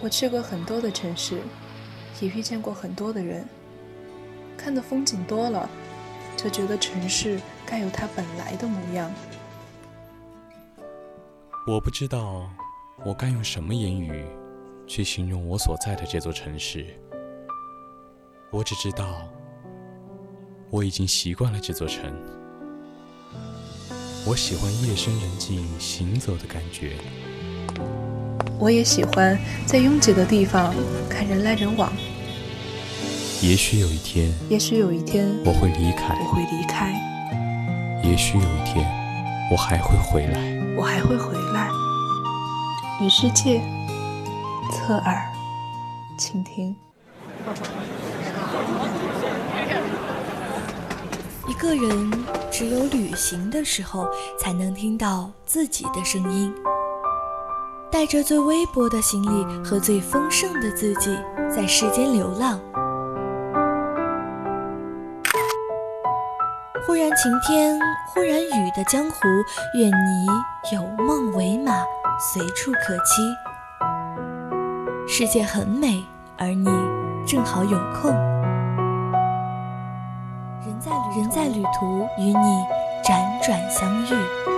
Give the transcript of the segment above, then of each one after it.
我去过很多的城市，也遇见过很多的人，看的风景多了，就觉得城市该有它本来的模样。我不知道我该用什么言语去形容我所在的这座城市，我只知道我已经习惯了这座城。我喜欢夜深人静行走的感觉。我也喜欢在拥挤的地方看人来人往。也许有一天，也许有一天我会离开，我会离开。也许有一天我还会回来，我还会回来。与世界侧耳倾听。一个人只有旅行的时候，才能听到自己的声音。带着最微薄的行李和最丰盛的自己，在世间流浪。忽然晴天，忽然雨的江湖，愿你有梦为马，随处可栖。世界很美，而你正好有空。人在人在旅途，与你辗转相遇。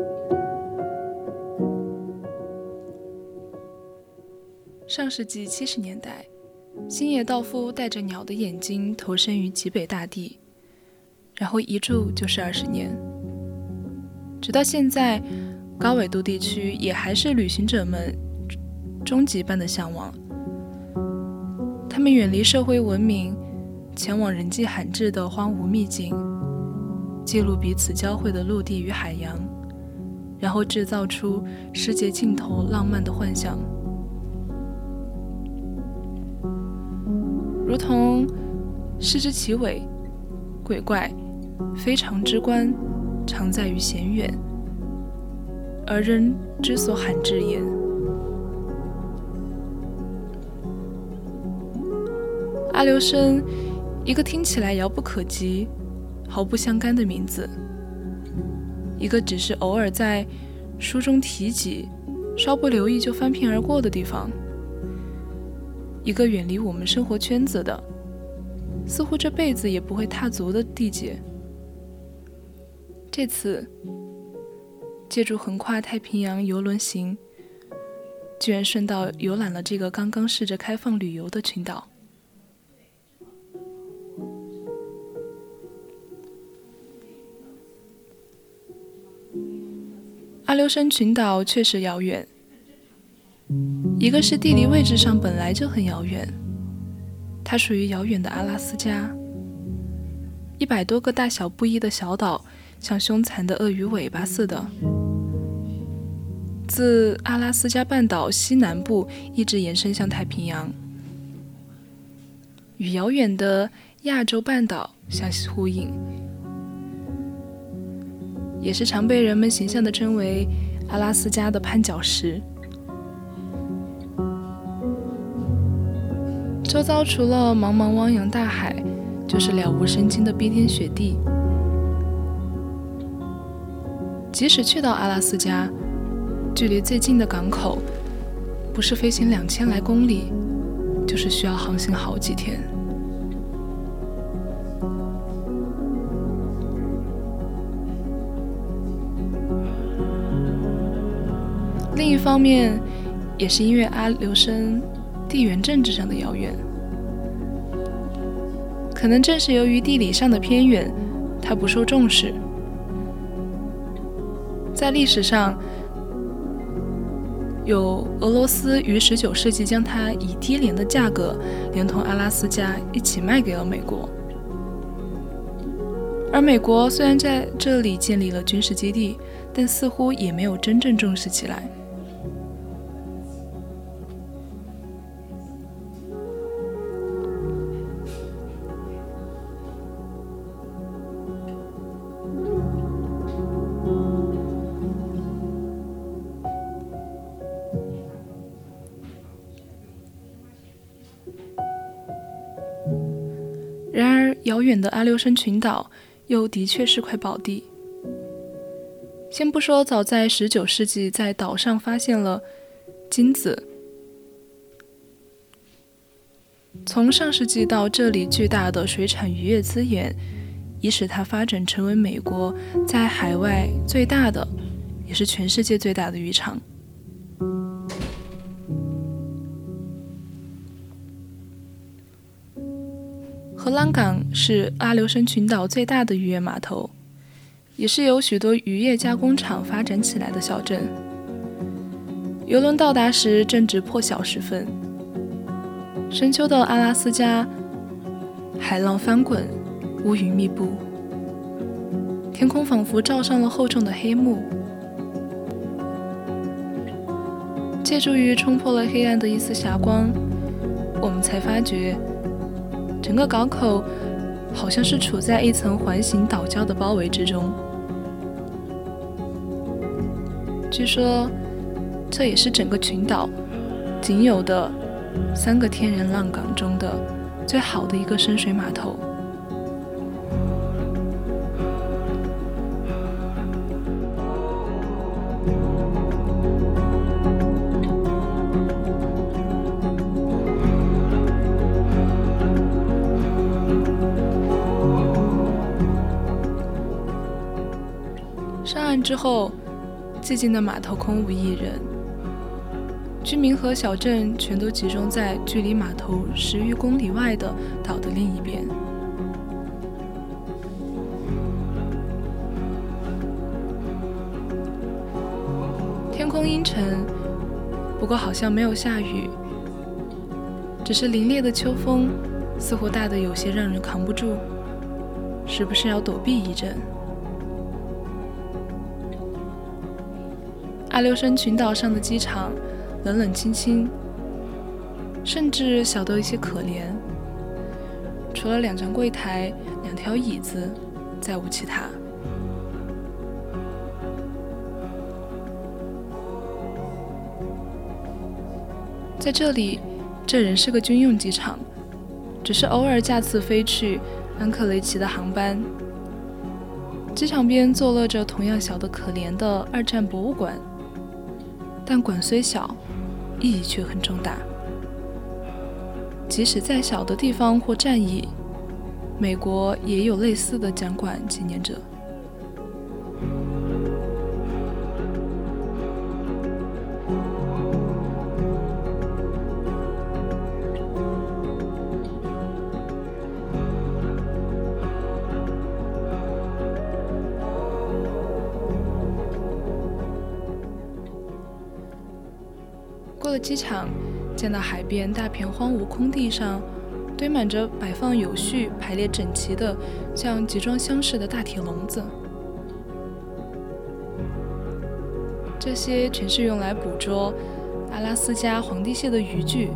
上世纪七十年代，星野道夫带着鸟的眼睛投身于极北大地，然后一住就是二十年。直到现在，高纬度地区也还是旅行者们终极般的向往。他们远离社会文明，前往人迹罕至的荒芜秘境，记录彼此交汇的陆地与海洋，然后制造出世界尽头浪漫的幻想。如同视之其伟，鬼怪非常之观，常在于险远，而人之所罕至也。阿留申，一个听起来遥不可及、毫不相干的名字，一个只是偶尔在书中提及、稍不留意就翻篇而过的地方。一个远离我们生活圈子的，似乎这辈子也不会踏足的地界。这次借助横跨太平洋游轮行，居然顺道游览了这个刚刚试着开放旅游的群岛。阿留申群岛确实遥远。一个是地理位置上本来就很遥远，它属于遥远的阿拉斯加，一百多个大小不一的小岛，像凶残的鳄鱼尾巴似的，自阿拉斯加半岛西南部一直延伸向太平洋，与遥远的亚洲半岛相呼应，也是常被人们形象地称为阿拉斯加的绊脚石。周遭除了茫茫汪洋大海，就是了无生机的冰天雪地。即使去到阿拉斯加，距离最近的港口，不是飞行两千来公里，就是需要航行好几天。另一方面，也是因为阿留申。地缘政治上的遥远，可能正是由于地理上的偏远，它不受重视。在历史上，有俄罗斯于十九世纪将它以低廉的价格，连同阿拉斯加一起卖给了美国。而美国虽然在这里建立了军事基地，但似乎也没有真正重视起来。遥远的阿留申群岛又的确是块宝地。先不说早在19世纪在岛上发现了金子，从上世纪到这里巨大的水产渔业资源，已使它发展成为美国在海外最大的，也是全世界最大的渔场。荷兰港是阿留申群岛最大的渔业码头。也是由许多渔业加工厂发展起来的小镇。游轮到达时正值破晓时分，深秋的阿拉斯加，海浪翻滚，乌云密布，天空仿佛罩上了厚重的黑幕。借助于冲破了黑暗的一丝霞光，我们才发觉，整个港口好像是处在一层环形岛礁的包围之中。据说，这也是整个群岛仅有的三个天然浪港中的最好的一个深水码头。岸之后。寂静的码头空无一人，居民和小镇全都集中在距离码头十余公里外的岛的另一边。天空阴沉，不过好像没有下雨，只是凛冽的秋风似乎大得有些让人扛不住，是不是要躲避一阵？留申群岛上的机场冷冷清清，甚至小得有些可怜。除了两张柜台、两条椅子，再无其他。在这里，这仍是个军用机场，只是偶尔架次飞去安克雷奇的航班。机场边坐落着同样小得可怜的二战博物馆。但馆虽小，意义却很重大。即使再小的地方或战役，美国也有类似的展馆纪念者。了机场，见到海边大片荒芜空地上堆满着摆放有序、排列整齐的像集装箱似的大铁笼子，这些全是用来捕捉阿拉斯加皇帝蟹的渔具。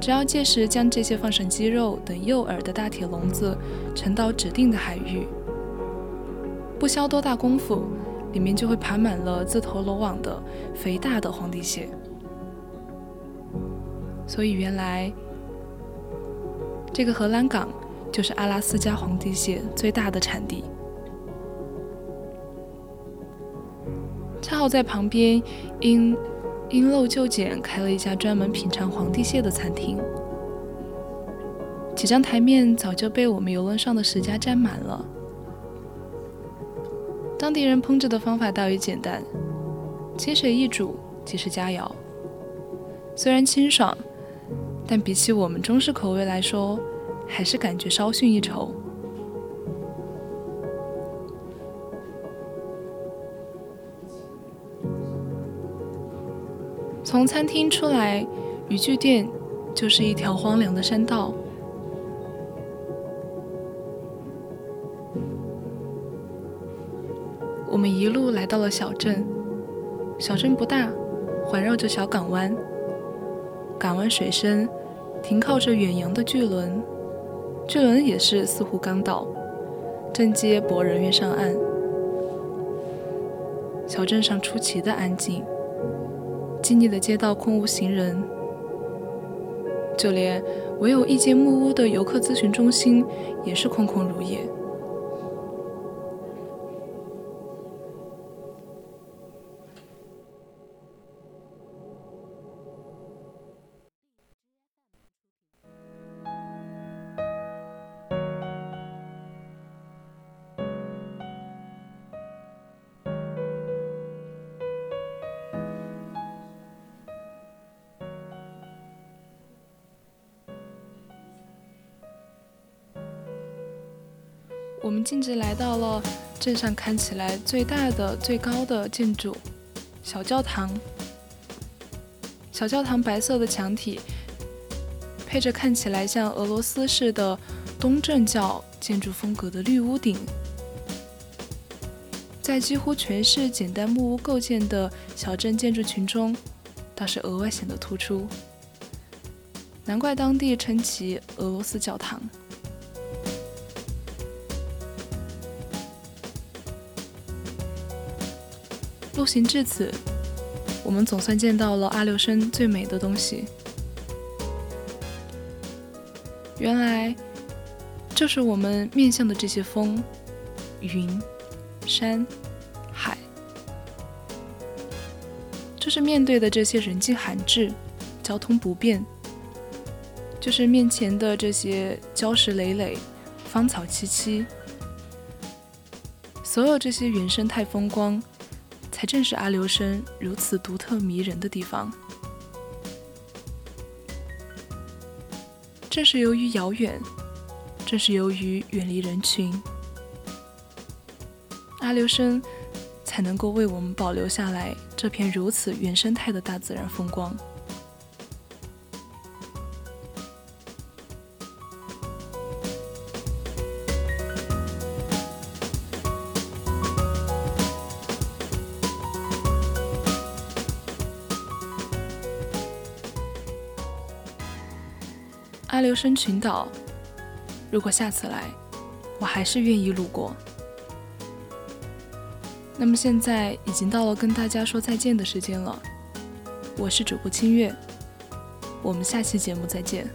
只要届时将这些放上鸡肉等诱饵的大铁笼子沉到指定的海域，不消多大功夫。里面就会爬满了自投罗网的肥大的皇帝蟹，所以原来这个荷兰港就是阿拉斯加皇帝蟹最大的产地。恰好在旁边因因陋就简开了一家专门品尝皇帝蟹的餐厅，几张台面早就被我们游轮上的食家占满了。当地人烹制的方法倒也简单，清水一煮即是佳肴。虽然清爽，但比起我们中式口味来说，还是感觉稍逊一筹。从餐厅出来，渔具店就是一条荒凉的山道。到了小镇，小镇不大，环绕着小港湾。港湾水深，停靠着远洋的巨轮，巨轮也是似乎刚到，正接驳人员上岸。小镇上出奇的安静，静谧的街道空无行人，就连唯有一间木屋的游客咨询中心也是空空如也。我们径直来到了镇上看起来最大的、最高的建筑——小教堂。小教堂白色的墙体，配着看起来像俄罗斯式的东正教建筑风格的绿屋顶，在几乎全是简单木屋构建的小镇建筑群中，倒是额外显得突出。难怪当地称其俄罗斯教堂。路行至此，我们总算见到了阿留申最美的东西。原来，就是我们面向的这些风、云、山、海，就是面对的这些人迹罕至、交通不便，就是面前的这些礁石累累、芳草萋萋，所有这些原生态风光。才正是阿留申如此独特迷人的地方。正是由于遥远，正是由于远离人群，阿留申才能够为我们保留下来这片如此原生态的大自然风光。阿留申群岛，如果下次来，我还是愿意路过。那么现在已经到了跟大家说再见的时间了，我是主播清月，我们下期节目再见。